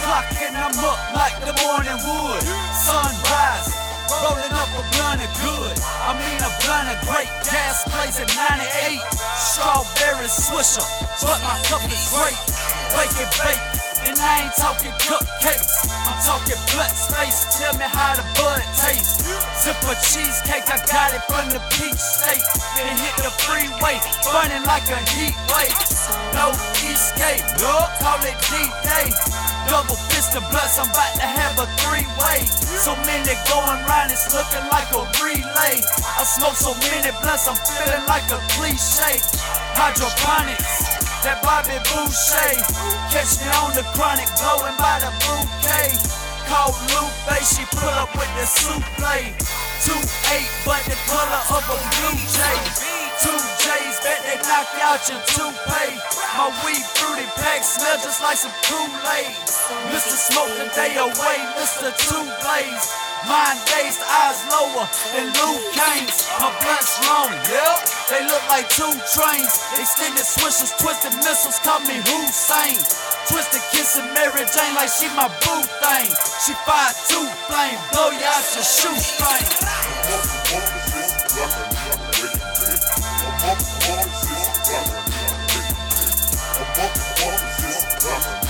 clock and I'm up like the morning wood. Sunrise, rolling up a blunt of good. I mean a blunt of great. Gas plays at 98. Strawberry swisher, but my cup is great. Bake it, bake. And I ain't talking cupcakes, I'm talking blood space. Tell me how the bud tastes. Zip a cheesecake, I got it from the peach state. Then hit the freeway, burning like a heat wave. No escape, no, call it D-Day. Double fist of blunts, I'm about to have a three-way. So many going round, it's looking like a relay. I smoke so many blunts, I'm feeling like a cliche. Hydroponics that Bobby Boucher. Catch me on the chronic, blowing by the bouquet. Call Lupe, she pull up with the souffle. Two eight, but the color of a blue jay. Two J's, bet they knock out your toupee. My weed fruity pack smell just like some Kool-Aid. Mr. Smoke the day away, Mr. Two Blaze. Days, the eyes lower than Luke Kane's. My blunt's long, yeah. They look like two trains. Extended swishers, twisted missiles, call me Hussein. Twisted kissing Mary Jane like she my boo thing. She fire two flame, blow you out your string. I'm